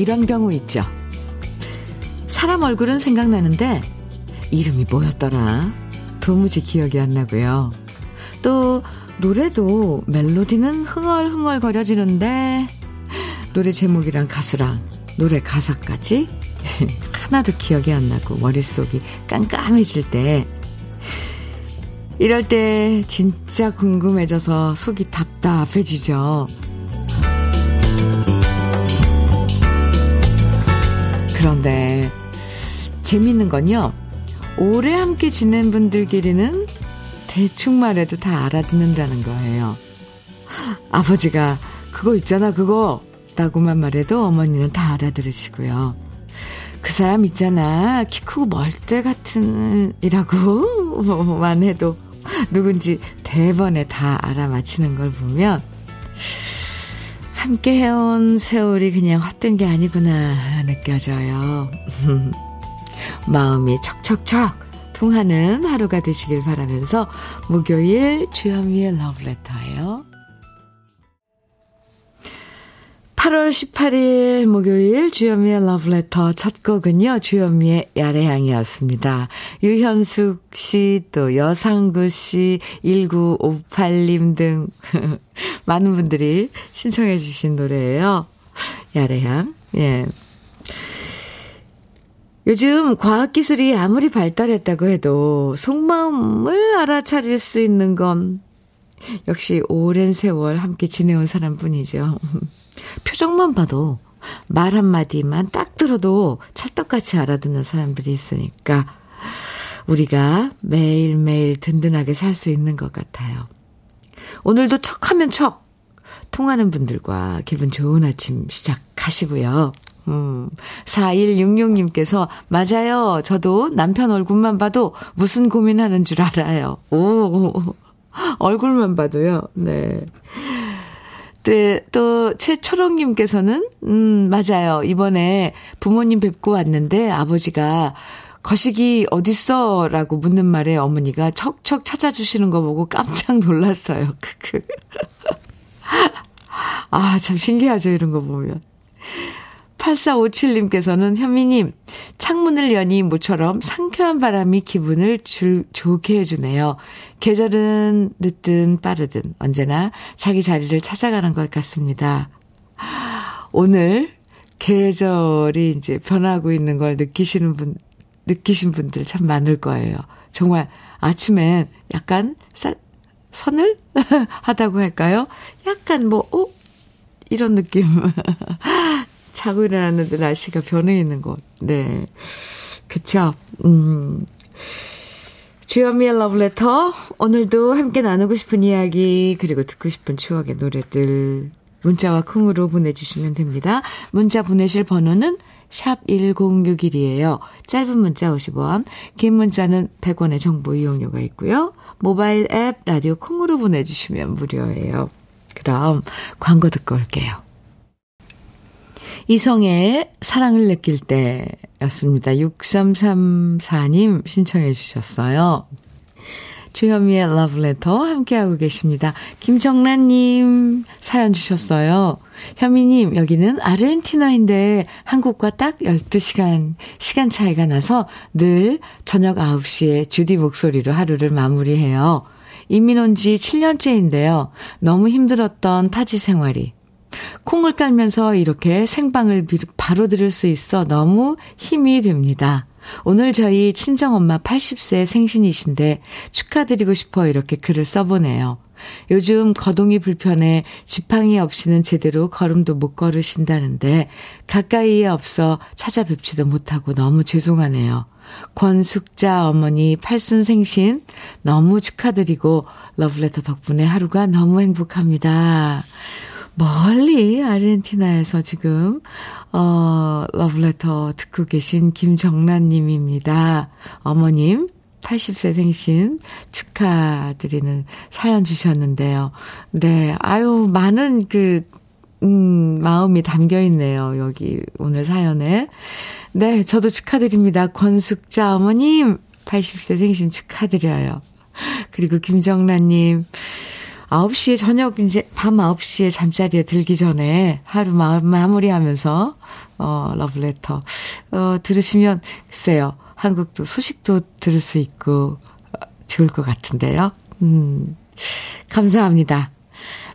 이런 경우 있죠. 사람 얼굴은 생각나는데 이름이 뭐였더라? 도무지 기억이 안 나고요. 또 노래도 멜로디는 흥얼흥얼 거려지는데 노래 제목이랑 가수랑 노래 가사까지 하나도 기억이 안 나고 머릿속이 깜깜해질 때 이럴 때 진짜 궁금해져서 속이 답답해지죠. 그런데 재밌는 건요. 오래 함께 지낸 분들끼리는 대충 말해도 다 알아듣는다는 거예요. 아버지가 그거 있잖아 그거 라고만 말해도 어머니는 다 알아들으시고요. 그 사람 있잖아 키 크고 멀대 같은 이라고만 해도 누군지 대번에 다 알아맞히는 걸 보면 함께 해온 세월이 그냥 헛된 게 아니구나 느껴져요. 마음이 척척척 통하는 하루가 되시길 바라면서 목요일 주현미의 러브레터예요. 8월 18일 목요일 주현미의 러브레터 첫 곡은요. 주현미의 야래향이었습니다. 유현숙 씨, 또 여상구 씨, 1958님 등 많은 분들이 신청해 주신 노래예요. 야래향. 예. 요즘 과학기술이 아무리 발달했다고 해도 속마음을 알아차릴 수 있는 건 역시 오랜 세월 함께 지내온 사람뿐이죠. 표정만 봐도 말 한마디만 딱 들어도 찰떡같이 알아듣는 사람들이 있으니까 우리가 매일매일 든든하게 살 수 있는 것 같아요. 오늘도 척하면 척 통하는 분들과 기분 좋은 아침 시작하시고요. 음, 4166님께서, 맞아요. 저도 남편 얼굴만 봐도 무슨 고민하는 줄 알아요. 오, 얼굴만 봐도요. 네. 네, 또, 최초롱님께서는, 음, 맞아요. 이번에 부모님 뵙고 왔는데 아버지가 거식이 어딨어? 라고 묻는 말에 어머니가 척척 찾아주시는 거 보고 깜짝 놀랐어요. 크크. 아, 참 신기하죠. 이런 거 보면. 8457님께서는 현미님, 창문을 여니 모처럼 상쾌한 바람이 기분을 줄, 좋게 해주네요. 계절은 늦든 빠르든 언제나 자기 자리를 찾아가는 것 같습니다. 오늘 계절이 이제 변하고 있는 걸 느끼시는 분, 느끼신 분들 참 많을 거예요. 정말 아침엔 약간 쌀, 선을 하다고 할까요? 약간 뭐, 어? 이런 느낌. 자고 일어났는데 날씨가 변해 있는 곳. 네. 그쵸. 음. 주현미의 러브레터. 오늘도 함께 나누고 싶은 이야기, 그리고 듣고 싶은 추억의 노래들, 문자와 콩으로 보내주시면 됩니다. 문자 보내실 번호는 샵 1061이에요. 짧은 문자 50원, 긴 문자는 100원의 정보 이용료가 있고요. 모바일 앱, 라디오 콩으로 보내주시면 무료예요. 그럼 광고 듣고 올게요. 이성의 사랑을 느낄 때였습니다. 6334님 신청해 주셨어요. 주현미의 러브레터 함께하고 계십니다. 김정란님 사연 주셨어요. 현미님, 여기는 아르헨티나인데 한국과 딱 12시간 시간 차이가 나서 늘 저녁 9시에 주디 목소리로 하루를 마무리해요. 이민 온 지 7년째인데요. 너무 힘들었던 타지 생활이 콩을 깔면서 이렇게 생방을 바로 들을 수 있어 너무 힘이 됩니다. 오늘 저희 친정엄마 80세 생신이신데 축하드리고 싶어 이렇게 글을 써보네요. 요즘 거동이 불편해 지팡이 없이는 제대로 걸음도 못 걸으신다는데 가까이에 없어 찾아뵙지도 못하고 너무 죄송하네요. 권숙자 어머니 팔순 생신 너무 축하드리고 러브레터 덕분에 하루가 너무 행복합니다. 멀리 아르헨티나에서 지금, 어, 러브레터 듣고 계신 김정란 님입니다. 어머님, 80세 생신 축하드리는 사연 주셨는데요. 네, 아유, 많은 그, 음, 마음이 담겨 있네요. 여기 오늘 사연에. 네, 저도 축하드립니다. 권숙자 어머님, 80세 생신 축하드려요. 그리고 김정란님, 9시에 저녁 이제 밤 9시에 잠자리에 들기 전에 하루 마, 마무리하면서 어 러브레터 어 들으시면 글쎄요. 한국도 소식도 들을 수 있고 어, 좋을 것 같은데요. 음. 감사합니다.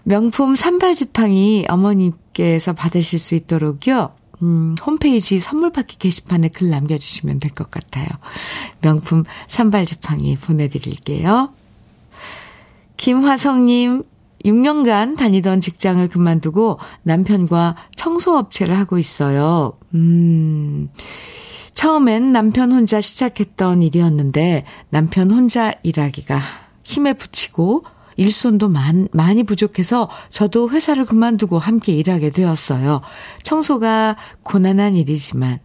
명품 산발 지팡이 어머님께서 받으실 수 있도록요. 음, 홈페이지 선물 받기 게시판에 글 남겨주시면 될 것 같아요. 명품 산발 지팡이 보내드릴게요. 김화성님, 6년간 다니던 직장을 그만두고 남편과 청소업체를 하고 있어요. 음, 처음엔 남편 혼자 시작했던 일이었는데 남편 혼자 일하기가 힘에 부치고 일손도 많, 많이 부족해서 저도 회사를 그만두고 함께 일하게 되었어요. 청소가 고난한 일이지만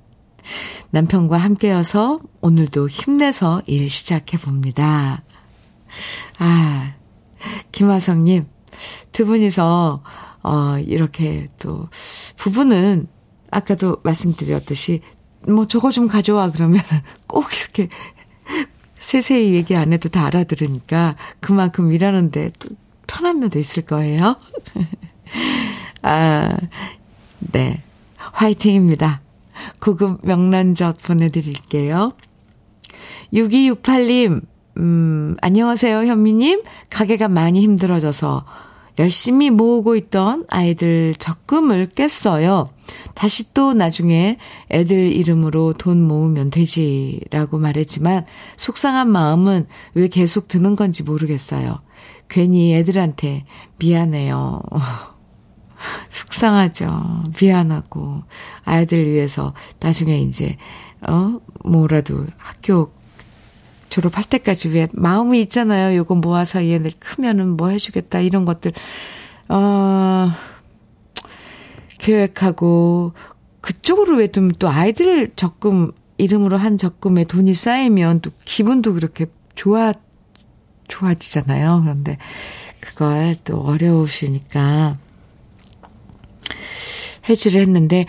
남편과 함께여서 오늘도 힘내서 일 시작해 봅니다. 아, 김화성님, 두 분이서, 어, 이렇게 또, 부부는 아까도 말씀드렸듯이, 뭐 저거 좀 가져와 그러면 꼭 이렇게 세세히 얘기 안 해도 다 알아들으니까 그만큼 일하는데 또 편한 면도 있을 거예요. 아, 네. 화이팅입니다. 고급 명란젓 보내드릴게요. 6268님, 음, 안녕하세요, 현미님. 가게가 많이 힘들어져서 열심히 모으고 있던 아이들 적금을 깼어요. 다시 또 나중에 애들 이름으로 돈 모으면 되지라고 말했지만 속상한 마음은 왜 계속 드는 건지 모르겠어요. 괜히 애들한테 미안해요. 속상하죠. 미안하고 아이들 위해서 나중에 이제 어 뭐라도 학교 졸업할 때까지 왜 마음이 있잖아요. 요거 모아서 얘들 크면은 뭐 해주겠다 이런 것들 어 계획하고 그쪽으로 왜 좀 또 아이들 적금 이름으로 한 적금에 돈이 쌓이면 또 기분도 그렇게 좋아 좋아지잖아요. 그런데 그걸 또 어려우시니까 해지를 했는데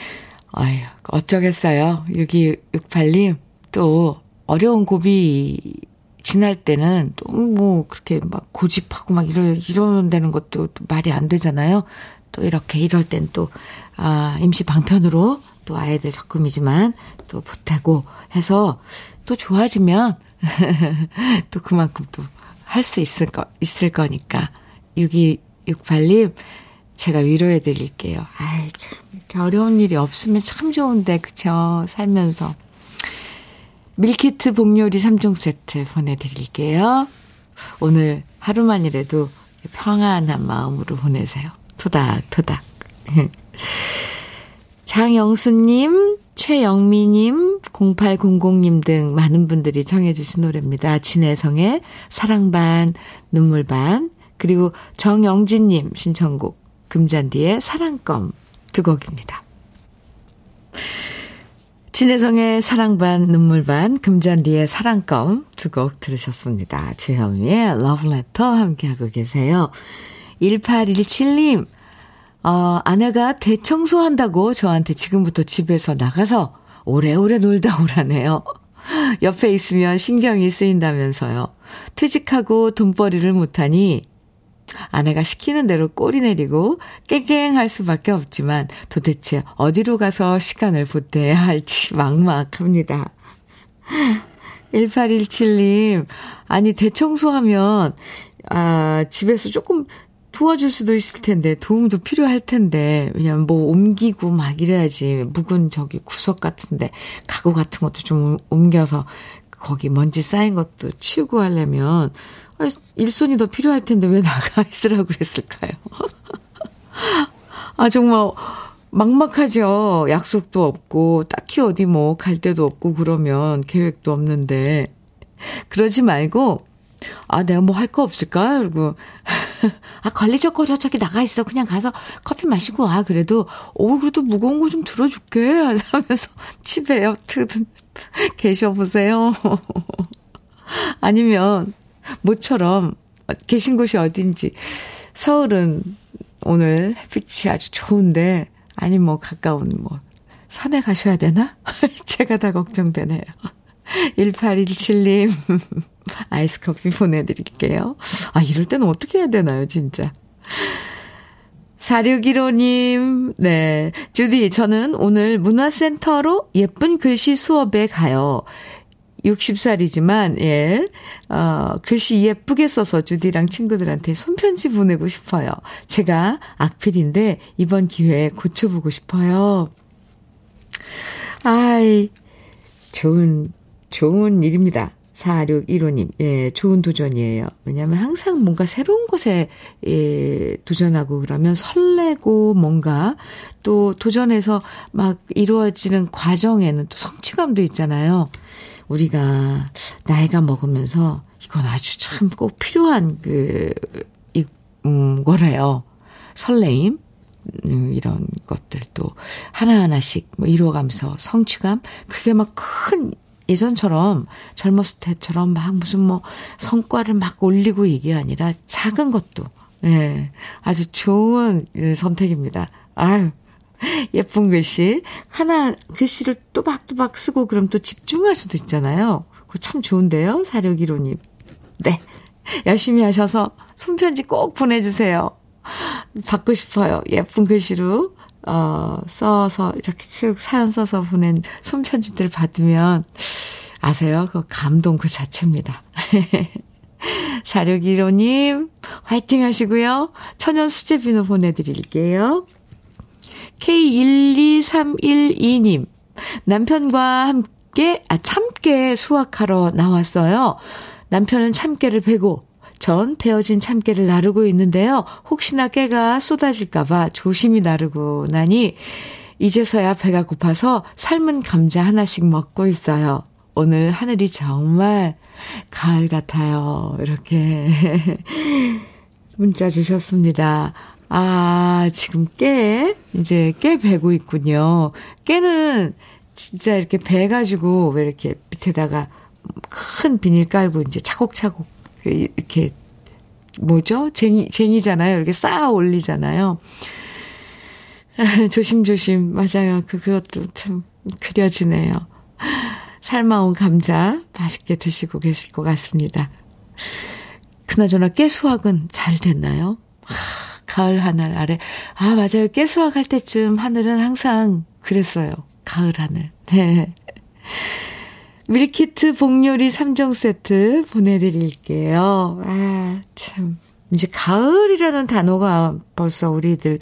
아유 어쩌겠어요. 6268님 또 어려운 고비 지날 때는 너무 뭐 그렇게 막 고집하고 막 이러, 이러는 것도 말이 안 되잖아요. 또 이렇게 이럴 땐 또, 아, 임시 방편으로 또 아이들 적금이지만 또 보태고 해서 또 좋아지면 또 그만큼 또 할 수 있을 거, 있을 거니까. 6268님, 제가 위로해 드릴게요. 아이, 참, 이렇게 어려운 일이 없으면 참 좋은데, 그쵸? 살면서. 밀키트 복요리 3종 세트 보내드릴게요. 오늘 하루만이라도 평안한 마음으로 보내세요. 토닥토닥. 장영수님, 최영미님, 0800님 등 많은 분들이 청해주신 노래입니다. 진혜성의 사랑반, 눈물반, 그리고 정영진님 신청곡, 금잔디의 사랑껌 두 곡입니다. 진혜성의 사랑반, 눈물반, 금잔디의 사랑껌 두 곡 들으셨습니다. 주현미의 러브레터 함께하고 계세요. 1817님, 어, 아내가 대청소한다고 저한테 지금부터 집에서 나가서 오래오래 놀다 오라네요. 옆에 있으면 신경이 쓰인다면서요. 퇴직하고 돈벌이를 못하니 아내가 시키는 대로 꼬리 내리고 깽깽할 수밖에 없지만 도대체 어디로 가서 시간을 보태야 할지 막막합니다. 1817님, 아니, 대청소하면, 아, 집에서 조금 도와줄 수도 있을 텐데, 도움도 필요할 텐데, 왜냐면 뭐 옮기고 막 이래야지, 묵은 저기 구석 같은데, 가구 같은 것도 좀 옮겨서, 거기 먼지 쌓인 것도 치우고 하려면, 아, 일손이 더 필요할 텐데 왜 나가 있으라고 그랬을까요? 아, 정말 막막하죠. 약속도 없고, 딱히 어디 뭐 갈 데도 없고, 그러면 계획도 없는데. 그러지 말고, 아, 내가 뭐 할 거 없을까? 그리고, 아, 걸리적거려. 저기 나가 있어. 그냥 가서 커피 마시고 와. 그래도, 오, 그래도 무거운 거 좀 들어줄게. 하면서 집에 어떻게든 계셔보세요. 아니면, 모처럼 계신 곳이 어딘지. 서울은 오늘 햇빛이 아주 좋은데, 아니 뭐 가까운 뭐 산에 가셔야 되나? 제가 다 걱정되네요. 1817님, 아이스 커피 보내드릴게요. 아, 이럴 때는 어떻게 해야 되나요, 진짜. 4615님, 네. 주디, 저는 오늘 문화센터로 예쁜 글씨 수업에 가요. 60살이지만, 예, 어, 글씨 예쁘게 써서 주디랑 친구들한테 손편지 보내고 싶어요. 제가 악필인데, 이번 기회에 고쳐보고 싶어요. 아이, 좋은, 좋은 일입니다. 4615님, 예, 좋은 도전이에요. 왜냐하면 항상 뭔가 새로운 곳에, 예, 도전하고 그러면 설레고 뭔가 또 도전해서 막 이루어지는 과정에는 또 성취감도 있잖아요. 우리가 나이가 먹으면서 이건 아주 참 꼭 필요한 그, 이, 음, 거래요. 설레임. 음, 이런 것들도 하나하나씩 뭐 이루어가면서 성취감? 그게 막 큰 예전처럼 젊었을 때처럼 막 무슨 뭐 성과를 막 올리고 이게 아니라 작은 것도, 예, 아주 좋은 예, 선택입니다. 아유, 예쁜 글씨. 하나, 글씨를 또박또박 쓰고 그럼 또 집중할 수도 있잖아요. 그거 참 좋은데요? 사려기로님. 네. 열심히 하셔서 손편지 꼭 보내주세요. 받고 싶어요. 예쁜 글씨로, 어, 써서, 이렇게 쭉 사연 써서 보낸 손편지들 받으면, 아세요? 그 감동 그 자체입니다. 4615님, 화이팅 하시고요. 천연 수제 비누 보내드릴게요. K12312님, 남편과 함께, 아, 참깨 수확하러 나왔어요. 남편은 참깨를 베고, 전 베어진 참깨를 나르고 있는데요. 혹시나 깨가 쏟아질까봐 조심히 나르고 나니, 이제서야 배가 고파서 삶은 감자 하나씩 먹고 있어요. 오늘 하늘이 정말 가을 같아요. 이렇게 문자 주셨습니다. 아, 지금 깨, 이제 깨 베고 있군요. 깨는 진짜 이렇게 베가지고 왜 이렇게 밑에다가 큰 비닐 깔고 이제 차곡차곡 이렇게 뭐죠? 쟁이, 쟁이잖아요. 이렇게 쌓아 올리잖아요. 조심조심. 맞아요. 그, 그것도 참 그려지네요. 삶아온 감자 맛있게 드시고 계실 것 같습니다. 그나저나 깨수확은 잘 됐나요? 하, 가을 하늘 아래. 아, 맞아요. 깨수확 할 때쯤 하늘은 항상 그랬어요. 가을 하늘. 네. 밀키트 복요리 3종 세트 보내드릴게요. 아, 참. 이제 가을이라는 단어가 벌써 우리들,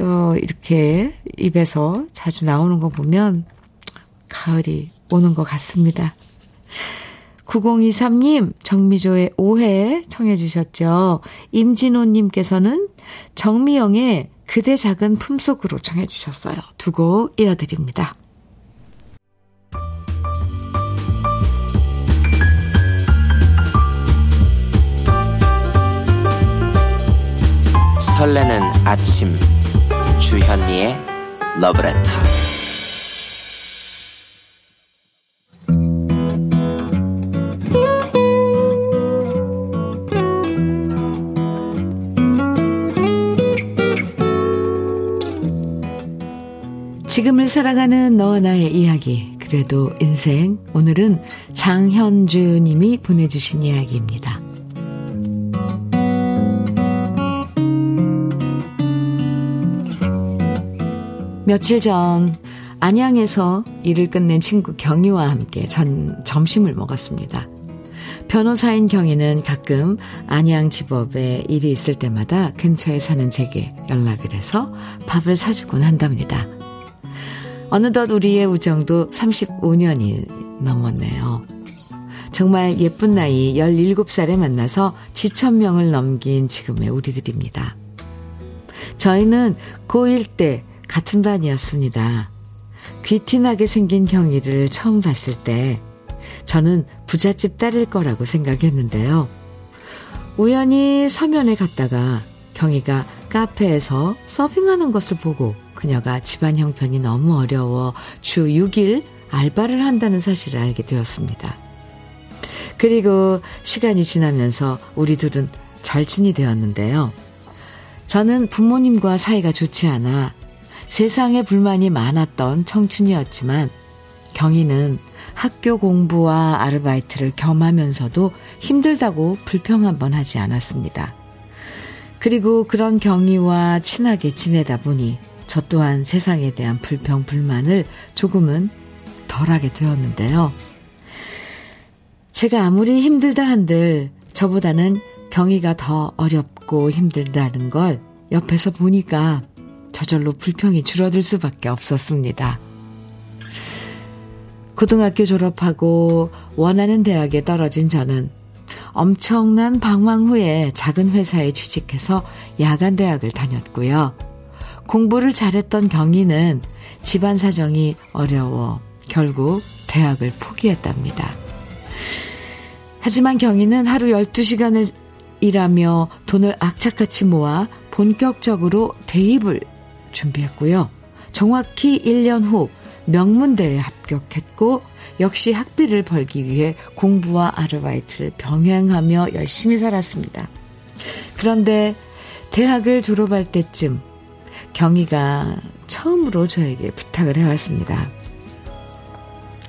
어, 이렇게 입에서 자주 나오는 거 보면 가을이 오는 것 같습니다. 9023님, 정미조의 오해 청해주셨죠. 임진호님께서는 정미영의 그대 작은 품속으로 청해주셨어요. 두 곡 이어드립니다. 설레는 아침 주현미의 러브레터 살아가는 너와 나의 이야기 그래도 인생 오늘은 장현주 님이 보내주신 이야기입니다. 며칠 전 안양에서 일을 끝낸 친구 경희와 함께 전 점심을 먹었습니다. 변호사인 경희는 가끔 안양 지법에 일이 있을 때마다 근처에 사는 제게 연락을 해서 밥을 사주곤 한답니다. 어느덧 우리의 우정도 35년이 넘었네요. 정말 예쁜 나이 17살에 만나서 지천명을 넘긴 지금의 우리들입니다. 저희는 고1 때 같은 반이었습니다. 귀티나게 생긴 경희를 처음 봤을 때 저는 부잣집 딸일 거라고 생각했는데요. 우연히 서면에 갔다가 경희가 카페에서 서빙하는 것을 보고 그녀가 집안 형편이 너무 어려워 주 6일 알바를 한다는 사실을 알게 되었습니다. 그리고 시간이 지나면서 우리 둘은 절친이 되었는데요. 저는 부모님과 사이가 좋지 않아 세상에 불만이 많았던 청춘이었지만 경희는 학교 공부와 아르바이트를 겸하면서도 힘들다고 불평 한번 하지 않았습니다. 그리고 그런 경희와 친하게 지내다 보니 저 또한 세상에 대한 불평, 불만을 조금은 덜하게 되었는데요. 제가 아무리 힘들다 한들 저보다는 경희가 더 어렵고 힘들다는 걸 옆에서 보니까 저절로 불평이 줄어들 수밖에 없었습니다. 고등학교 졸업하고 원하는 대학에 떨어진 저는 엄청난 방황 후에 작은 회사에 취직해서 야간 대학을 다녔고요. 공부를 잘했던 경희는 집안 사정이 어려워 결국 대학을 포기했답니다. 하지만 경희는 하루 12시간을 일하며 돈을 악착같이 모아 본격적으로 대입을 준비했고요. 정확히 1년 후 명문대에 합격했고 역시 학비를 벌기 위해 공부와 아르바이트를 병행하며 열심히 살았습니다. 그런데 대학을 졸업할 때쯤 경희가 처음으로 저에게 부탁을 해왔습니다.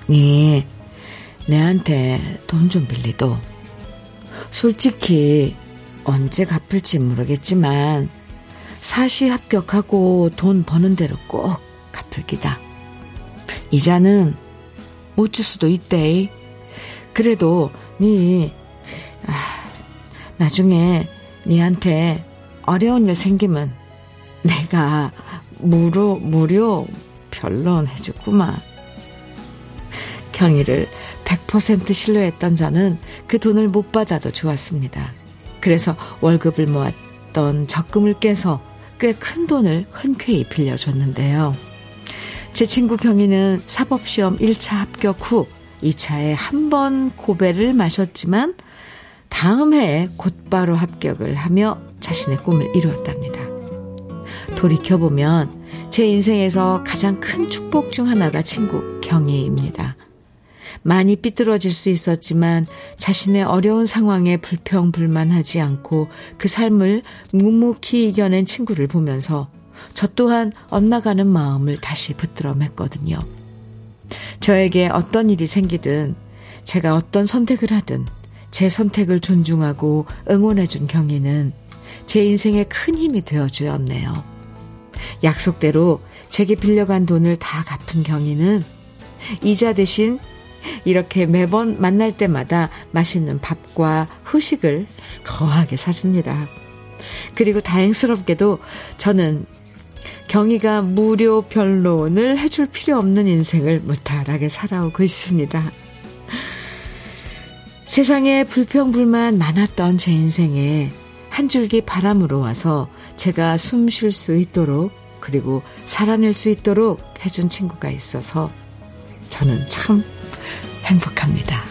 네, 내한테 돈 좀 빌리도. 솔직히 언제 갚을지 모르겠지만 사시 합격하고 돈 버는 대로 꼭 갚을 기다. 이자는 못 줄 수도 있대. 그래도 니 아, 나중에 니한테 어려운 일 생기면 내가 무료 무료 변론 해줬구만. 경희를 100% 신뢰했던 저는 그 돈을 못 받아도 좋았습니다. 그래서 월급을 모았던 적금을 깨서 꽤 큰 돈을 흔쾌히 빌려줬는데요. 제 친구 경희는 사법시험 1차 합격 후 2차에 한 번 고배를 마셨지만 다음 해에 곧바로 합격을 하며 자신의 꿈을 이루었답니다. 돌이켜보면 제 인생에서 가장 큰 축복 중 하나가 친구 경희입니다. 많이 삐뚤어질 수 있었지만 자신의 어려운 상황에 불평불만하지 않고 그 삶을 묵묵히 이겨낸 친구를 보면서 저 또한 엇나가는 마음을 다시 붙들어 맸거든요. 저에게 어떤 일이 생기든 제가 어떤 선택을 하든 제 선택을 존중하고 응원해준 경희는 제 인생에 큰 힘이 되어 주었네요. 약속대로 제게 빌려간 돈을 다 갚은 경희는 이자 대신 이렇게 매번 만날 때마다 맛있는 밥과 후식을 거하게 사줍니다. 그리고 다행스럽게도 저는 경희가 무료 변론을 해줄 필요 없는 인생을 무탈하게 살아오고 있습니다. 세상에 불평불만 많았던 제 인생에 한 줄기 바람으로 와서 제가 숨 쉴 수 있도록 그리고 살아낼 수 있도록 해준 친구가 있어서 저는 참 행복합니다.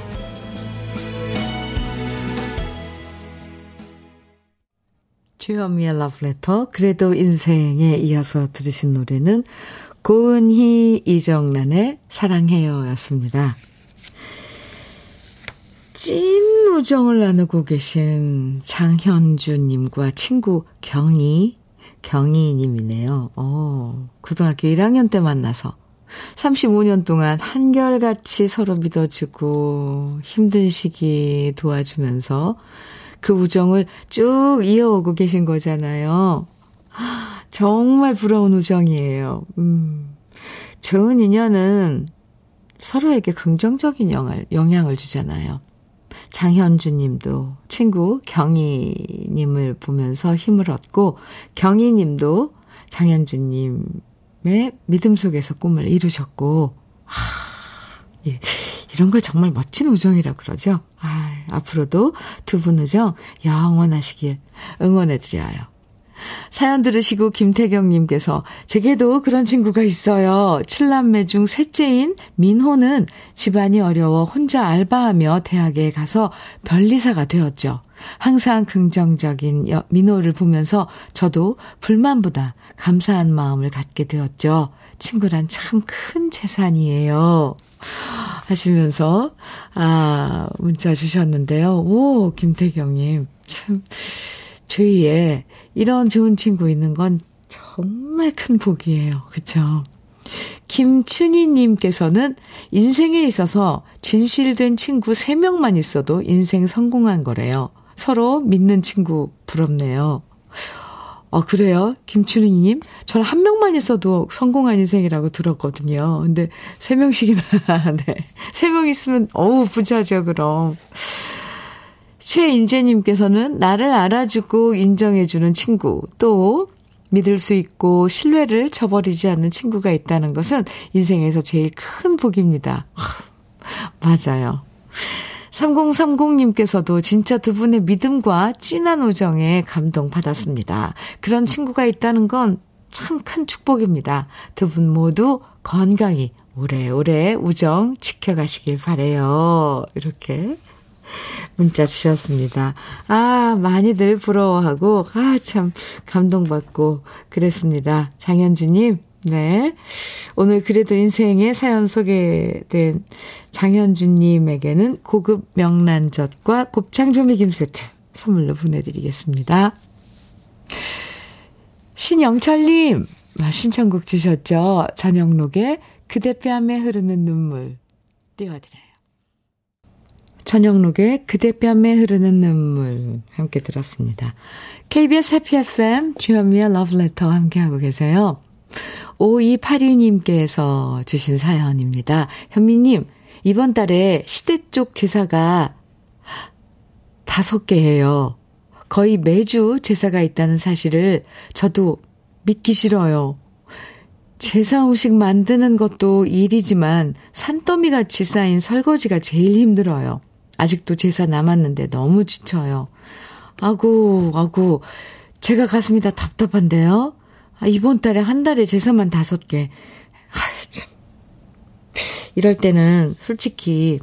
주현미의 러브레터 그래도 인생에 이어서 들으신 노래는 고은희 이정란의 사랑해요 였습니다. 찐 우정을 나누고 계신 장현주님과 친구 경희, 경희님이네요. 어, 고등학교 1학년 때 만나서 35년 동안 한결같이 서로 믿어주고 힘든 시기 도와주면서 그 우정을 쭉 이어오고 계신 거잖아요. 정말 부러운 우정이에요. 음. 좋은 인연은 서로에게 긍정적인 영향을, 영향을 주잖아요. 장현주 님도 친구 경희 님을 보면서 힘을 얻고 경희 님도 장현주 님 믿음 속에서 꿈을 이루셨고, 하, 예, 이런 걸 정말 멋진 우정이라 그러죠. 아, 앞으로도 두 분 우정 영원하시길 응원해드려요. 사연 들으시고 김태경님께서 제게도 그런 친구가 있어요. 칠남매 중 셋째인 민호는 집안이 어려워 혼자 알바하며 대학에 가서 변리사가 되었죠. 항상 긍정적인 민호를 보면서 저도 불만보다 감사한 마음을 갖게 되었죠. 친구란 참 큰 재산이에요. 하시면서, 아, 문자 주셨는데요. 오, 김태경님. 참, 주위에 이런 좋은 친구 있는 건 정말 큰 복이에요. 그쵸? 김춘희님께서는 인생에 있어서 진실된 친구 3명만 있어도 인생 성공한 거래요. 서로 믿는 친구 부럽네요. 어, 그래요? 김춘희님? 저는 한 명만 있어도 성공한 인생이라고 들었거든요. 근데 세 명씩이나, 네. 세 명 있으면, 어우, 부자죠, 그럼. 최인재님께서는 나를 알아주고 인정해주는 친구, 또, 믿을 수 있고 신뢰를 저버리지 않는 친구가 있다는 것은 인생에서 제일 큰 복입니다. 맞아요. 3030님께서도 진짜 두 분의 믿음과 진한 우정에 감동받았습니다. 그런 친구가 있다는 건 참 큰 축복입니다. 두 분 모두 건강히 오래오래 우정 지켜가시길 바래요. 이렇게 문자 주셨습니다. 아, 많이들 부러워하고, 아, 참, 감동받고, 그랬습니다. 장현주님, 네. 오늘 그래도 인생의 사연 소개된 장현주님에게는 고급 명란젓과 곱창 조미김 세트 선물로 보내드리겠습니다. 신영철님, 아, 신청곡 주셨죠? 전영록의 그대 뺨에 흐르는 눈물 띄워드려요. 전영록의 그대 뺨에 흐르는 눈물 함께 들었습니다. KBS 해피 FM 주현미의 러브레터 함께하고 계세요. 5282님께서 주신 사연입니다. 현미님, 이번 달에 시대 쪽 제사가 다섯 개예요. 거의 매주 제사가 있다는 사실을 저도 믿기 싫어요. 제사 음식 만드는 것도 일이지만 산더미 같이 쌓인 설거지가 제일 힘들어요. 아직도 제사 남았는데 너무 지쳐요. 아구, 아구, 제가 가슴이 다 답답한데요? 아, 이번 달에 한 달에 제사만 다섯 개. 아, 참. 이럴 때는 솔직히,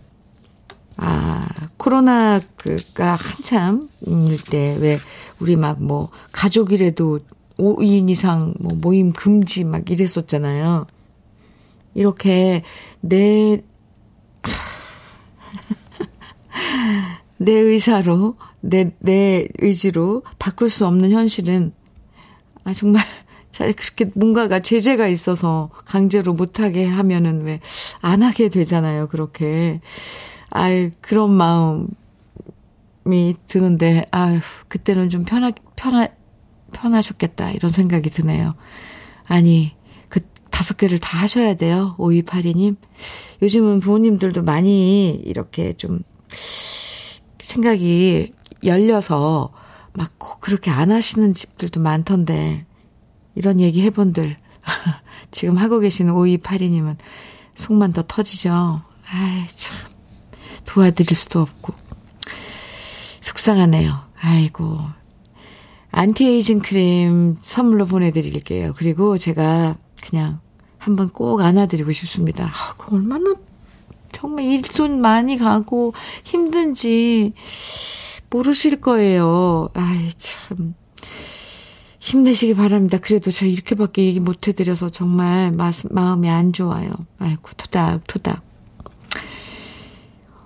아, 코로나가 한참일 때, 왜, 우리 막 뭐, 가족이라도 5인 이상 뭐 모임 금지 막 이랬었잖아요. 이렇게 내, 내 의사로, 내, 내 의지로 바꿀 수 없는 현실은, 아, 정말, 잘 그렇게 뭔가가 제재가 있어서 강제로 못하게 하면은 왜 안 하게 되잖아요, 그렇게. 아이, 그런 마음이 드는데, 아유, 그때는 좀 편하, 편하, 편하셨겠다, 이런 생각이 드네요. 아니, 그 다섯 개를 다 하셔야 돼요, 5282님. 요즘은 부모님들도 많이 이렇게 좀 생각이 열려서 막 꼭 그렇게 안 하시는 집들도 많던데, 이런 얘기 해본들, 지금 하고 계시는 5282님은 속만 더 터지죠. 아이, 참. 도와드릴 수도 없고. 속상하네요. 아이고. 안티에이징 크림 선물로 보내드릴게요. 그리고 제가 그냥 한번 꼭 안아드리고 싶습니다. 아, 그 얼마나 정말 일손 많이 가고 힘든지 모르실 거예요. 아이, 참. 힘내시기 바랍니다. 그래도 제가 이렇게밖에 얘기 못 해드려서 정말 마, 마음이 안 좋아요. 아이고, 토닥 토닥.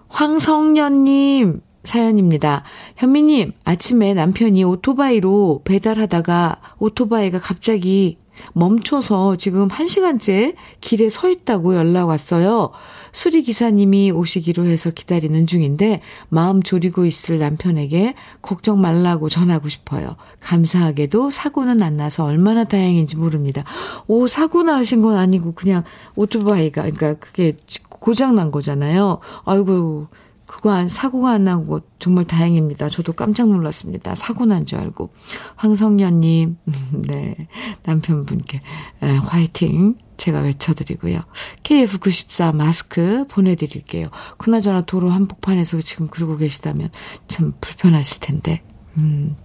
황성년님 사연입니다. 현미님, 아침에 남편이 오토바이로 배달하다가 오토바이가 갑자기 멈춰서 지금 한 시간째 길에 서 있다고 연락 왔어요. 수리기사님이 오시기로 해서 기다리는 중인데 마음 졸이고 있을 남편에게 걱정 말라고 전하고 싶어요. 감사하게도 사고는 안 나서 얼마나 다행인지 모릅니다. 오, 사고 나신 건 아니고 그냥 오토바이가, 그러니까 그게 고장 난 거잖아요. 아이고, 그거 안, 사고가 안 나고 정말 다행입니다. 저도 깜짝 놀랐습니다. 사고 난 줄 알고. 황성년님, 네. 남편분께, 에, 화이팅. 제가 외쳐드리고요. KF94 마스크 보내드릴게요. 그나저나 도로 한복판에서 지금 그러고 계시다면 참 불편하실 텐데. 음.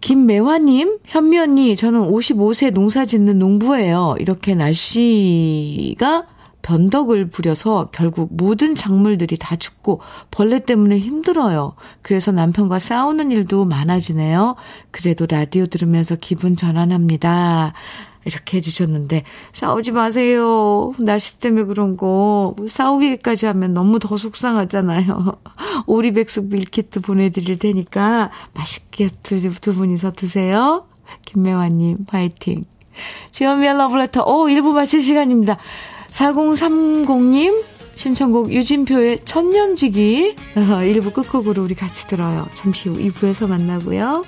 김매화님, 현미 언니, 저는 55세 농사 짓는 농부예요. 이렇게 날씨가 변덕을 부려서 결국 모든 작물들이 다 죽고 벌레 때문에 힘들어요. 그래서 남편과 싸우는 일도 많아지네요. 그래도 라디오 들으면서 기분 전환합니다. 이렇게 해주셨는데, 싸우지 마세요. 날씨 때문에 그런 거. 싸우기까지 하면 너무 더 속상하잖아요. 오리백숙 밀키트 보내드릴 테니까 맛있게 두, 두 분이서 드세요. 김매화님, 화이팅. 주현미의 러브레터, 오, 1부 마칠 시간입니다. 4030님, 신청곡 유진표의 천년지기, 1부 끝곡으로 우리 같이 들어요. 잠시 후 2부에서 만나고요.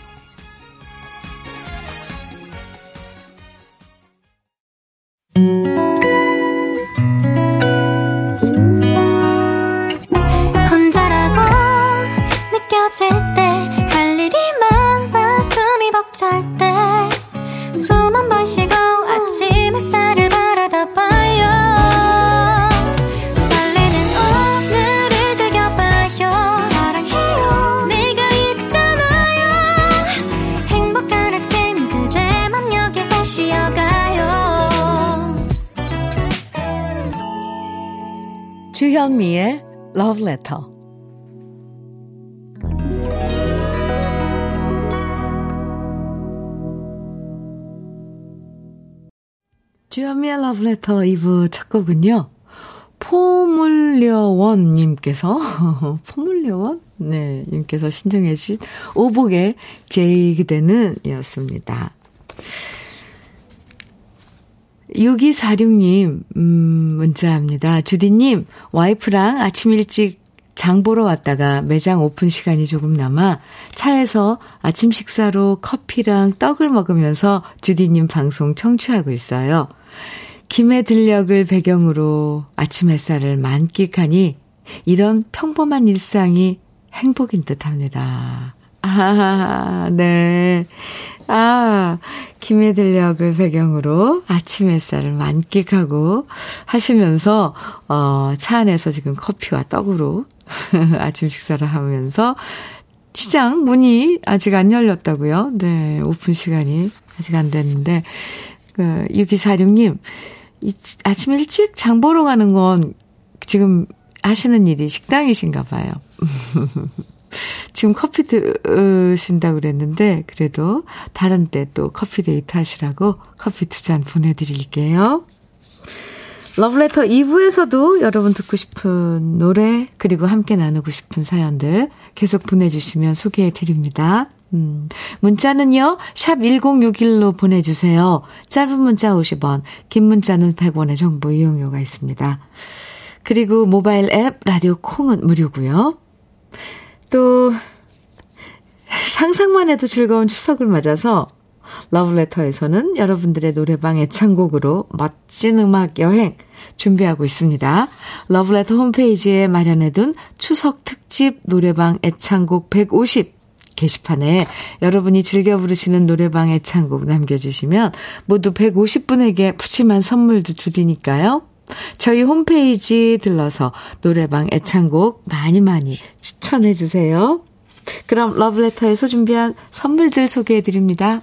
Letter. 주현미의 Letter 2부 첫 곡은요. 포물려원님께서, 포물려원? 네, 님께서 신청해주신 오복의 제이 그대는 이었습니다. 6246님, 음, 문자합니다. 주디님, 와이프랑 아침 일찍 장 보러 왔다가 매장 오픈 시간이 조금 남아 차에서 아침 식사로 커피랑 떡을 먹으면서 주디님 방송 청취하고 있어요. 김해 들녘을 배경으로 아침 햇살을 만끽하니 이런 평범한 일상이 행복인 듯 합니다. 아, 네. 아, 김해 들녘을 배경으로 아침 햇살을 만끽하고 하시면서, 어, 차 안에서 지금 커피와 떡으로 아침 식사를 하면서 시장 문이 아직 안 열렸다고요? 네, 오픈 시간이 아직 안 됐는데, 그, 6246님, 아침 일찍 장 보러 가는 건 지금 하시는 일이 식당이신가 봐요. 지금 커피 드신다고 그랬는데, 그래도 다른 때 또 커피 데이트 하시라고 커피 두 잔 보내드릴게요. 러브레터 2부에서도 여러분 듣고 싶은 노래, 그리고 함께 나누고 싶은 사연들 계속 보내주시면 소개해 드립니다. 음, 문자는요, 샵 1061로 보내주세요. 짧은 문자 50원, 긴 문자는 100원의 정보 이용료가 있습니다. 그리고 모바일 앱, 라디오 콩은 무료고요. 또 상상만 해도 즐거운 추석을 맞아서 러브레터에서는 여러분들의 노래방 애창곡으로 멋진 음악 여행 준비하고 있습니다. 러브레터 홈페이지에 마련해둔 추석 특집 노래방 애창곡 150 게시판에 여러분이 즐겨 부르시는 노래방 애창곡 남겨주시면 모두 150분에게 푸짐한 선물도 드리니까요. 저희 홈페이지 들러서 노래방 애창곡 많이 많이 추천해 주세요. 그럼 러브레터에서 준비한 선물들 소개해 드립니다.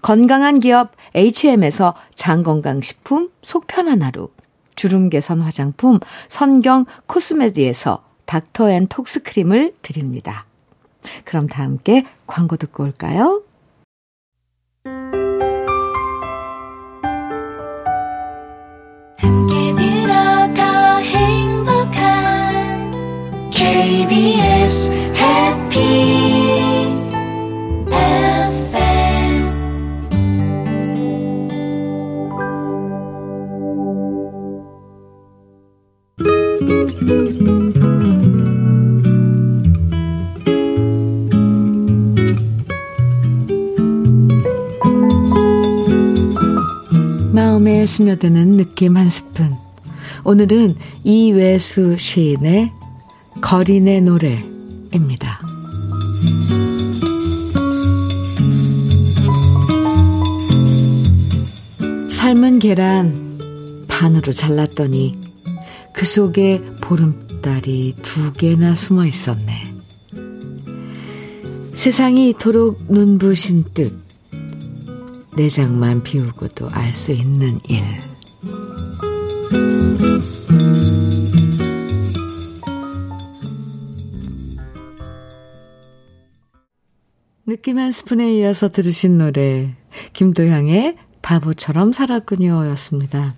건강한 기업 HM에서 장건강식품 속편한 하루, 주름 개선 화장품 선경 코스메디에서 닥터앤톡스크림을 드립니다. 그럼 다 함께 광고 듣고 올까요? KBS 마음에 스며드는 느낌 한 스푼. 오늘은 이외수 시인의 거린의 노래입니다. 삶은 계란 반으로 잘랐더니 그 속에 보름달이 두 개나 숨어 있었네. 세상이 이토록 눈부신 뜻. 내장만 비우고도 알 수 있는 일. 느낌 한 스푼에 이어서 들으신 노래 김도향의 바보처럼 살았군요 였습니다.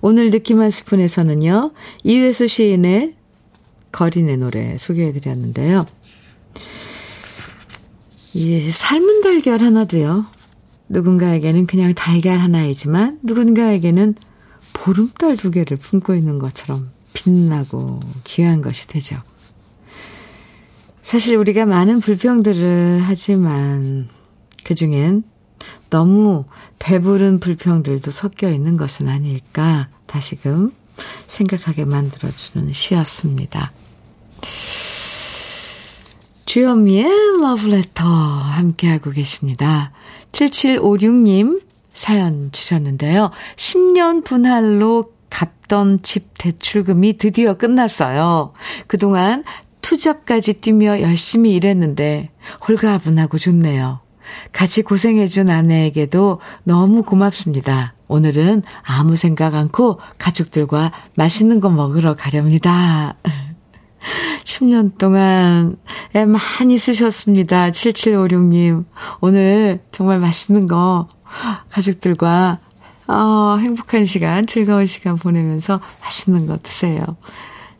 오늘 느낌 한 스푼에서는요. 이회수 시인의 거린의 노래 소개해드렸는데요. 이 삶은 달걀 하나도요. 누군가에게는 그냥 달걀 하나이지만 누군가에게는 보름달 두 개를 품고 있는 것처럼 빛나고 귀한 것이 되죠. 사실 우리가 많은 불평들을 하지만 그 중엔 너무 배부른 불평들도 섞여 있는 것은 아닐까 다시금 생각하게 만들어주는 시였습니다. 주현미의 러브레터 함께하고 계십니다. 7756님 사연 주셨는데요. 10년 분할로 갚던 집 대출금이 드디어 끝났어요. 그동안 투잡까지 뛰며 열심히 일했는데 홀가분하고 좋네요. 같이 고생해준 아내에게도 너무 고맙습니다. 오늘은 아무 생각 않고 가족들과 맛있는 거 먹으러 가렵니다. 10년 동안 애 많이 쓰셨습니다. 7756님. 오늘 정말 맛있는 거 가족들과 어, 행복한 시간, 즐거운 시간 보내면서 맛있는 거 드세요.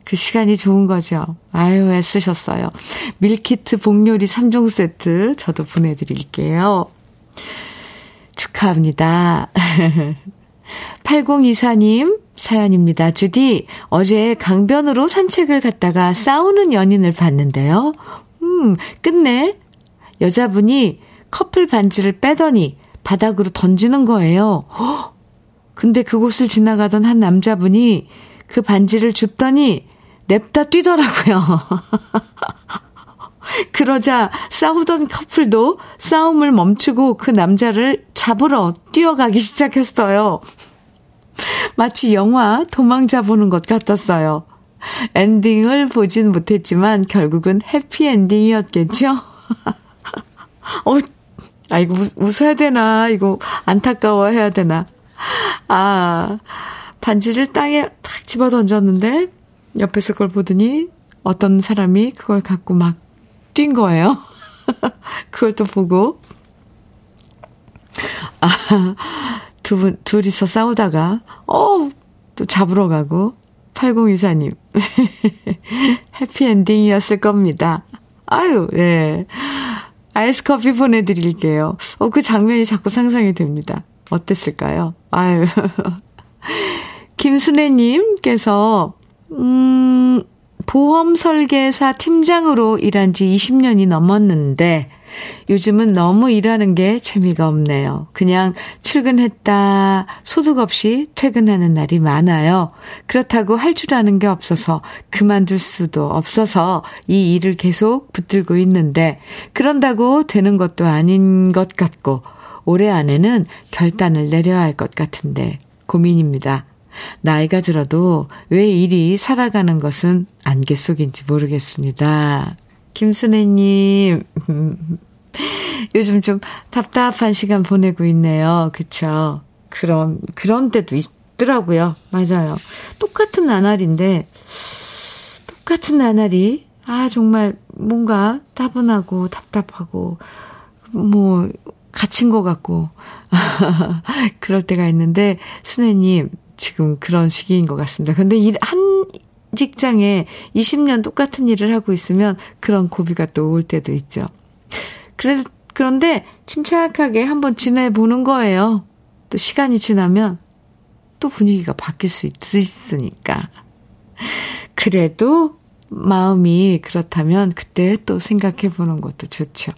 그 시간이 좋은 거죠. 아유, 애쓰셨어요. 밀키트 복요리 3종 세트 저도 보내드릴게요. 축하합니다. 8024님 사연입니다. 주디, 어제 강변으로 산책을 갔다가 싸우는 연인을 봤는데요. 음, 끝내 여자분이 커플 반지를 빼더니 바닥으로 던지는 거예요. 허! 근데 그곳을 지나가던 한 남자분이 그 반지를 줍더니 냅다 뛰더라고요. 그러자 싸우던 커플도 싸움을 멈추고 그 남자를 잡으러 뛰어가기 시작했어요. 마치 영화 도망자 보는 것 같았어요. 엔딩을 보진 못했지만 결국은 해피엔딩이었겠죠? 어, 아, 이거 웃 어야 되나? 이거 안타까워 해야 되나? 아, 반지를 땅에 탁 집어 던졌는데 옆에서 그걸 보더니 어떤 사람이 그걸 갖고 막 뛴 거예요. 그걸 또 보고, 아, 두 분, 둘이서 싸우다가, 어, 또 잡으러 가고, 8024님. 해피엔딩이었을 겁니다. 아유, 예. 아이스 커피 보내드릴게요. 어, 그 장면이 자꾸 상상이 됩니다. 어땠을까요? 아유. 김순애님께서 음, 보험 설계사 팀장으로 일한 지 20년이 넘었는데 요즘은 너무 일하는 게 재미가 없네요. 그냥 출근했다 소득 없이 퇴근하는 날이 많아요. 그렇다고 할 줄 아는 게 없어서 그만둘 수도 없어서 이 일을 계속 붙들고 있는데 그런다고 되는 것도 아닌 것 같고 올해 안에는 결단을 내려야 할 것 같은데 고민입니다. 나이가 들어도 왜 일이 살아가는 것은 안개 속인지 모르겠습니다. 김순애님, 요즘 좀 답답한 시간 보내고 있네요. 그쵸? 그런, 그런 때도 있더라고요. 맞아요. 똑같은 나날인데, 똑같은 나날이, 아, 정말 뭔가 따분하고 답답하고, 뭐, 갇힌 것 같고, 그럴 때가 있는데, 순애님, 지금 그런 시기인 것 같습니다. 근데 한 직장에 20년 똑같은 일을 하고 있으면 그런 고비가 또 올 때도 있죠. 그래, 그런데 침착하게 한번 지내보는 거예요. 또 시간이 지나면 또 분위기가 바뀔 수 있, 으니까 그래도 마음이 그렇다면 그때 또 생각해 보는 것도 좋죠.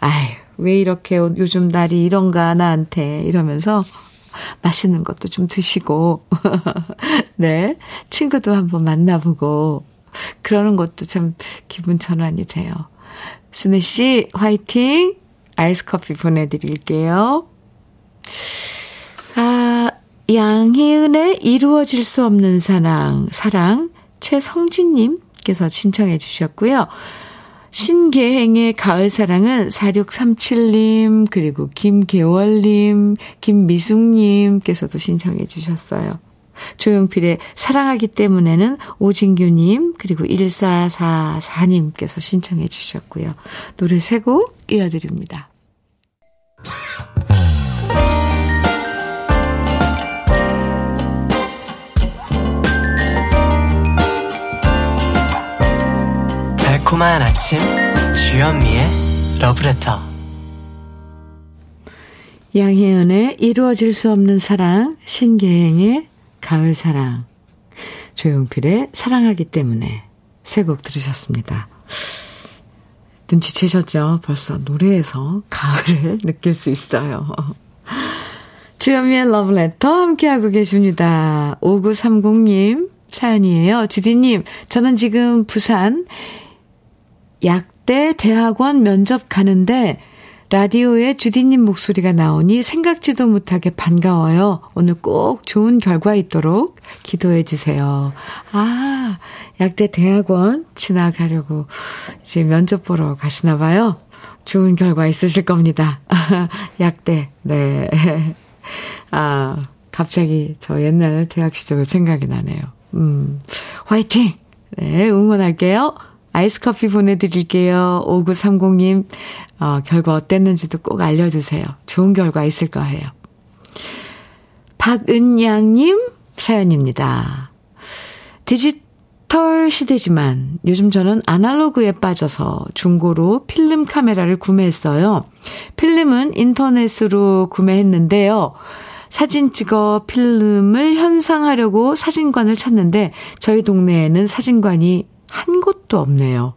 아유, 왜 이렇게 요즘 날이 이런가 나한테 이러면서 맛있는 것도 좀 드시고, 네. 친구도 한번 만나보고, 그러는 것도 참 기분 전환이 돼요. 순혜 씨, 화이팅! 아이스 커피 보내드릴게요. 아, 양희은의 이루어질 수 없는 사랑, 사랑, 최성진님께서 신청해 주셨고요. 신계행의 가을 사랑은 4637님, 그리고 김계월님, 김미숙님께서도 신청해 주셨어요. 조용필의 사랑하기 때문에는 오진규님, 그리고 1444님께서 신청해 주셨고요. 노래 세 곡 이어드립니다. 달콤한 아침 주현미의 러브레터 양혜은의 이루어질 수 없는 사랑 신계행의 가을 사랑 조용필의 사랑하기 때문에 세 곡 들으셨습니다. 눈치채셨죠? 벌써 노래에서 가을을 느낄 수 있어요. 주현미의 러브레터 함께하고 계십니다. 5930님 사연이에요. 주디님, 저는 지금 부산 약대 대학원 면접 가는데 라디오에 주디님 목소리가 나오니 생각지도 못하게 반가워요. 오늘 꼭 좋은 결과 있도록 기도해 주세요. 아, 약대 대학원 지나가려고 이제 면접 보러 가시나 봐요. 좋은 결과 있으실 겁니다. 약대, 네. 아, 갑자기 저 옛날 대학 시절 생각이 나네요. 음, 화이팅! 네, 응원할게요. 아이스 커피 보내드릴게요. 5930님, 어, 결과 어땠는지도 꼭 알려주세요. 좋은 결과 있을 거예요. 박은양님 사연입니다. 디지털 시대지만 요즘 저는 아날로그에 빠져서 중고로 필름 카메라를 구매했어요. 필름은 인터넷으로 구매했는데요. 사진 찍어 필름을 현상하려고 사진관을 찾는데 저희 동네에는 사진관이 한 곳도 없네요.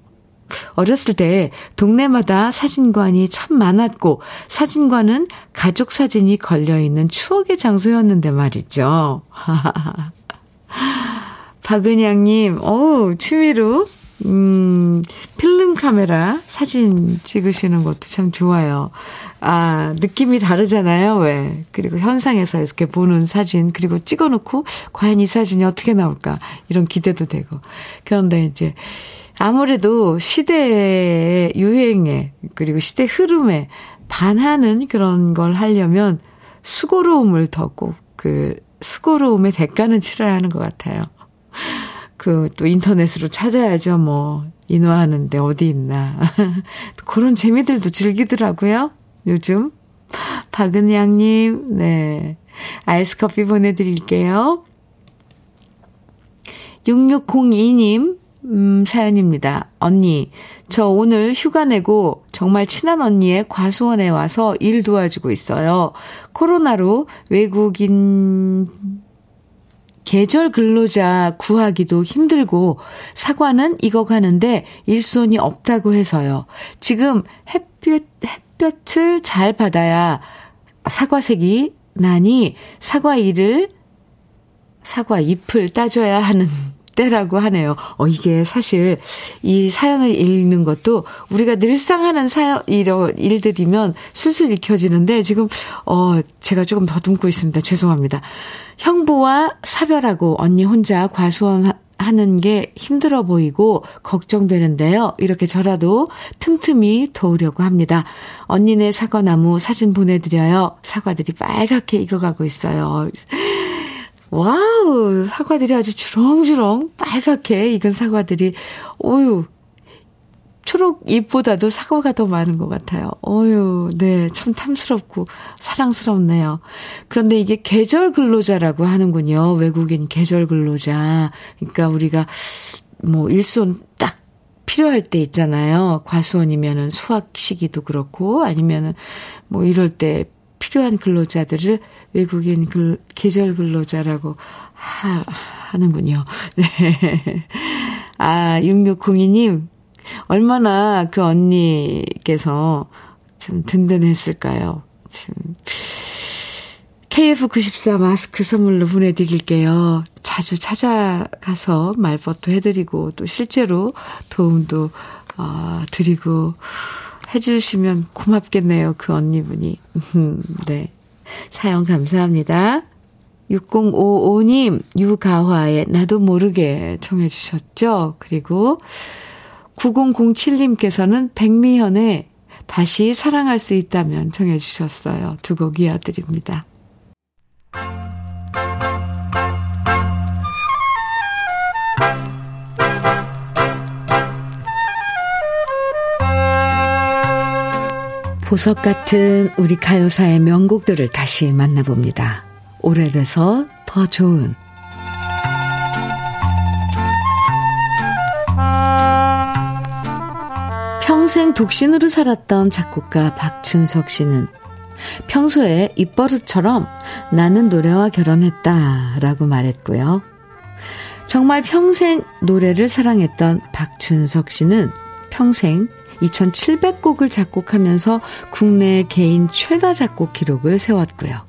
어렸을 때 동네마다 사진관이 참 많았고 사진관은 가족 사진이 걸려있는 추억의 장소였는데 말이죠. 박은양님, 어우, 취미로, 음, 필름 카메라 사진 찍으시는 것도 참 좋아요. 아, 느낌이 다르잖아요, 왜. 그리고 현상에서 이렇게 보는 사진, 그리고 찍어 놓고, 과연 이 사진이 어떻게 나올까, 이런 기대도 되고. 그런데 이제, 아무래도 시대의 유행에, 그리고 시대 흐름에 반하는 그런 걸 하려면 수고로움을 더 꼭, 그, 수고로움의 대가는 치러야 하는 것 같아요. 그, 또 인터넷으로 찾아야죠, 뭐. 인화하는데 어디 있나. 그런 재미들도 즐기더라고요. 요즘. 박은양님, 네. 아이스 커피 보내드릴게요. 6602님, 음, 사연입니다. 언니, 저 오늘 휴가 내고 정말 친한 언니의 과수원에 와서 일 도와주고 있어요. 코로나로 외국인 계절 근로자 구하기도 힘들고 사과는 익어가는데 일손이 없다고 해서요. 지금 햇볕, 햇볕을 잘 받아야 사과색이 나니 사과 일을 사과 잎을 따줘야 하는 때라고 하네요. 어, 이게 사실 이 사연을 읽는 것도 우리가 늘상 하는 사연, 이런 일들이면 술술 읽혀지는데 지금, 어, 제가 조금 더듬고 있습니다. 죄송합니다. 형부와 사별하고 언니 혼자 과수원 하는 게 힘들어 보이고 걱정되는데요. 이렇게 저라도 틈틈이 도우려고 합니다. 언니네 사과나무 사진 보내드려요. 사과들이 빨갛게 익어가고 있어요. 와우, 사과들이 아주 주렁주렁 빨갛게 익은 사과들이, 오유, 초록 잎보다도 사과가 더 많은 것 같아요. 어유, 네, 참 탐스럽고 사랑스럽네요. 그런데 이게 계절 근로자라고 하는군요. 외국인 계절 근로자. 그러니까 우리가 뭐 일손 딱 필요할 때 있잖아요. 과수원이면은 수학 시기도 그렇고 아니면은 뭐 이럴 때 필요한 근로자들을 외국인 근, 계절 근로자라고 하, 하는군요. 네. 아, 6602님, 얼마나 그 언니께서 참 든든했을까요? 참. KF94 마스크 선물로 보내드릴게요. 자주 찾아가서 말벗도 해드리고 또 실제로 도움도 어, 드리고 해주시면 고맙겠네요. 그 언니분이. 네. 사연 감사합니다. 6055님, 유가화의 나도 모르게 청해 주셨죠? 그리고 9007님께서는 백미현의 다시 사랑할 수 있다면 청해 주셨어요. 두 곡 이어드립니다. 보석 같은 우리 가요사의 명곡들을 다시 만나봅니다. 오래돼서 더 좋은 평생 독신으로 살았던 작곡가 박춘석 씨는 평소에 입버릇처럼 나는 노래와 결혼했다 라고 말했고요. 정말 평생 노래를 사랑했던 박춘석 씨는 평생 2,700곡을 작곡하면서 국내 개인 최다 작곡 기록을 세웠고요.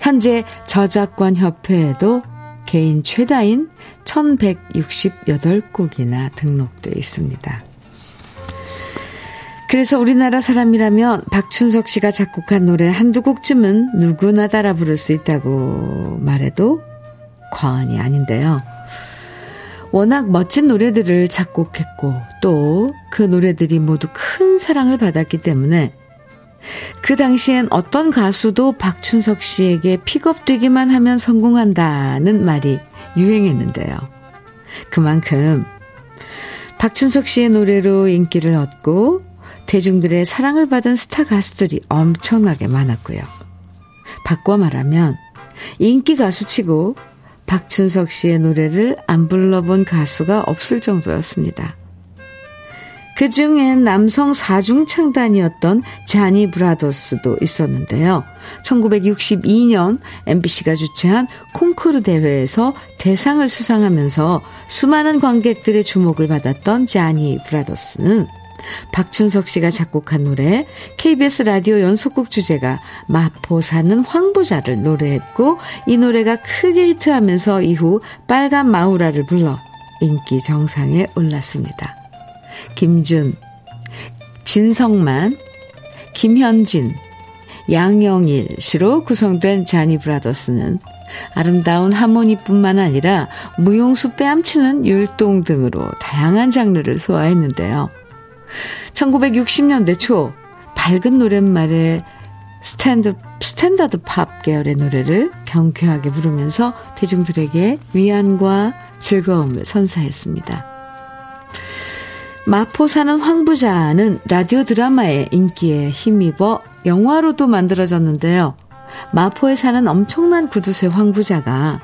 현재 저작권 협회에도 개인 최다인 1168곡이나 등록돼 있습니다. 그래서 우리나라 사람이라면 박춘석 씨가 작곡한 노래 한두 곡쯤은 누구나 따라 부를 수 있다고 말해도 과언이 아닌데요. 워낙 멋진 노래들을 작곡했고 또 그 노래들이 모두 큰 사랑을 받았기 때문에 그 당시엔 어떤 가수도 박춘석 씨에게 픽업되기만 하면 성공한다는 말이 유행했는데요. 그만큼 박춘석 씨의 노래로 인기를 얻고 대중들의 사랑을 받은 스타 가수들이 엄청나게 많았고요. 바꿔 말하면 인기 가수치고 박춘석 씨의 노래를 안 불러본 가수가 없을 정도였습니다. 그 중엔 남성 사중창단이었던 자니 브라더스도 있었는데요. 1962년 MBC가 주최한 콩쿠르 대회에서 대상을 수상하면서 수많은 관객들의 주목을 받았던 자니 브라더스는 박춘석 씨가 작곡한 노래 KBS 라디오 연속곡 주제가 마포 사는 황부자를 노래했고 이 노래가 크게 히트하면서 이후 빨간 마우라를 불러 인기 정상에 올랐습니다. 김준, 진성만, 김현진, 양영일 씨로 구성된 자니 브라더스는 아름다운 하모니뿐만 아니라 무용수 뺨치는 율동 등으로 다양한 장르를 소화했는데요. 1960년대 초 밝은 노랫말에 스탠드, 스탠다드 팝 계열의 노래를 경쾌하게 부르면서 대중들에게 위안과 즐거움을 선사했습니다. 마포 사는 황부자는 라디오 드라마의 인기에 힘입어 영화로도 만들어졌는데요. 마포에 사는 엄청난 구두쇠 황부자가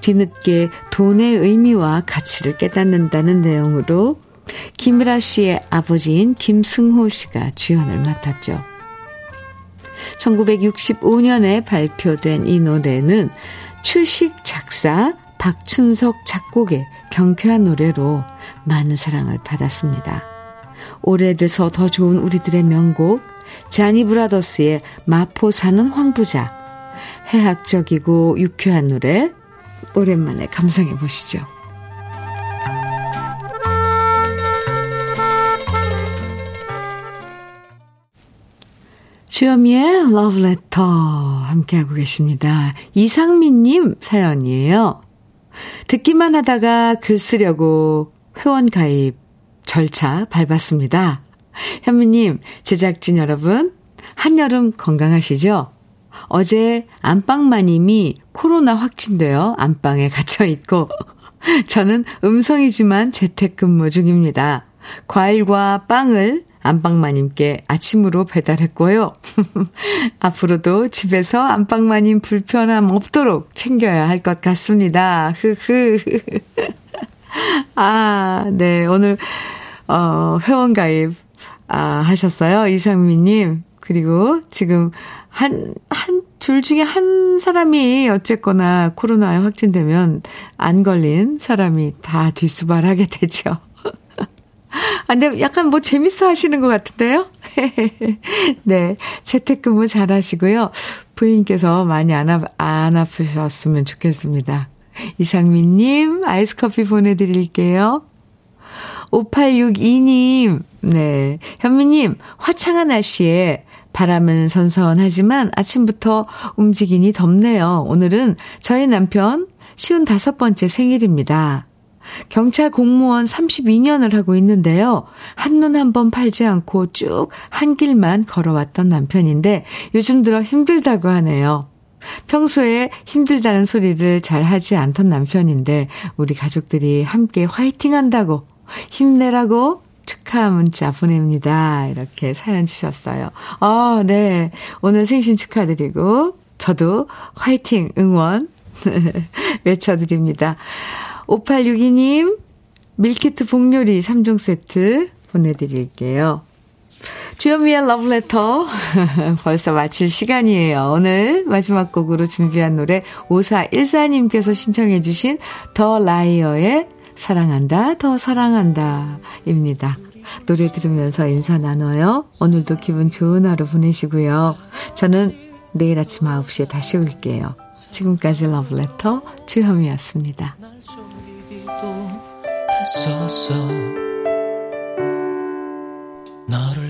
뒤늦게 돈의 의미와 가치를 깨닫는다는 내용으로 김일아 씨의 아버지인 김승호 씨가 주연을 맡았죠. 1965년에 발표된 이 노래는 출식 작사 박춘석 작곡의 경쾌한 노래로 많은 사랑을 받았습니다. 오래돼서 더 좋은 우리들의 명곡 자니 브라더스의 마포 사는 황부자 해학적이고 유쾌한 노래 오랜만에 감상해 보시죠. 주현미의 러브레터 함께하고 계십니다. 이상민님 사연이에요. 듣기만 하다가 글 쓰려고 회원 가입 절차 밟았습니다. 현미님, 제작진 여러분, 한여름 건강하시죠? 어제 안방마님이 코로나 확진되어 안방에 갇혀있고, 저는 음성이지만 재택근무 중입니다. 과일과 빵을 안방마님께 아침으로 배달했고요. 앞으로도 집에서 안방마님 불편함 없도록 챙겨야 할 것 같습니다. 흐흐. 아, 네. 오늘, 어, 회원가입, 아, 하셨어요. 이상미님. 그리고 지금 한, 한, 둘 중에 한 사람이 어쨌거나 코로나에 확진되면 안 걸린 사람이 다 뒷수발하게 되죠. 아, 근데 약간 뭐 재밌어 하시는 것 같은데요? 네. 재택근무 잘 하시고요. 부인께서 많이 안, 아, 안 아프셨으면 좋겠습니다. 이상민님, 아이스 커피 보내드릴게요. 5862님, 네. 현미님, 화창한 날씨에 바람은 선선하지만 아침부터 움직이니 덥네요. 오늘은 저희 남편 55번째 생일입니다. 경찰 공무원 32년을 하고 있는데요. 한눈 한 번 팔지 않고 쭉 한 길만 걸어왔던 남편인데 요즘 들어 힘들다고 하네요. 평소에 힘들다는 소리를 잘 하지 않던 남편인데 우리 가족들이 함께 화이팅 한다고 힘내라고 축하 문자 보냅니다. 이렇게 사연 주셨어요. 아, 네. 오늘 생신 축하드리고 저도 화이팅 응원 외쳐드립니다. 5862님 밀키트 복요리 3종 세트 보내드릴게요. 주현미의 러브레터 벌써 마칠 시간이에요. 오늘 마지막 곡으로 준비한 노래 5414님께서 신청해 주신 더 라이어의 사랑한다 더 사랑한다 입니다. 노래 들으면서 인사 나눠요. 오늘도 기분 좋은 하루 보내시고요. 저는 내일 아침 9시에 다시 올게요. 지금까지 러브레터 주현미였습니다. 너를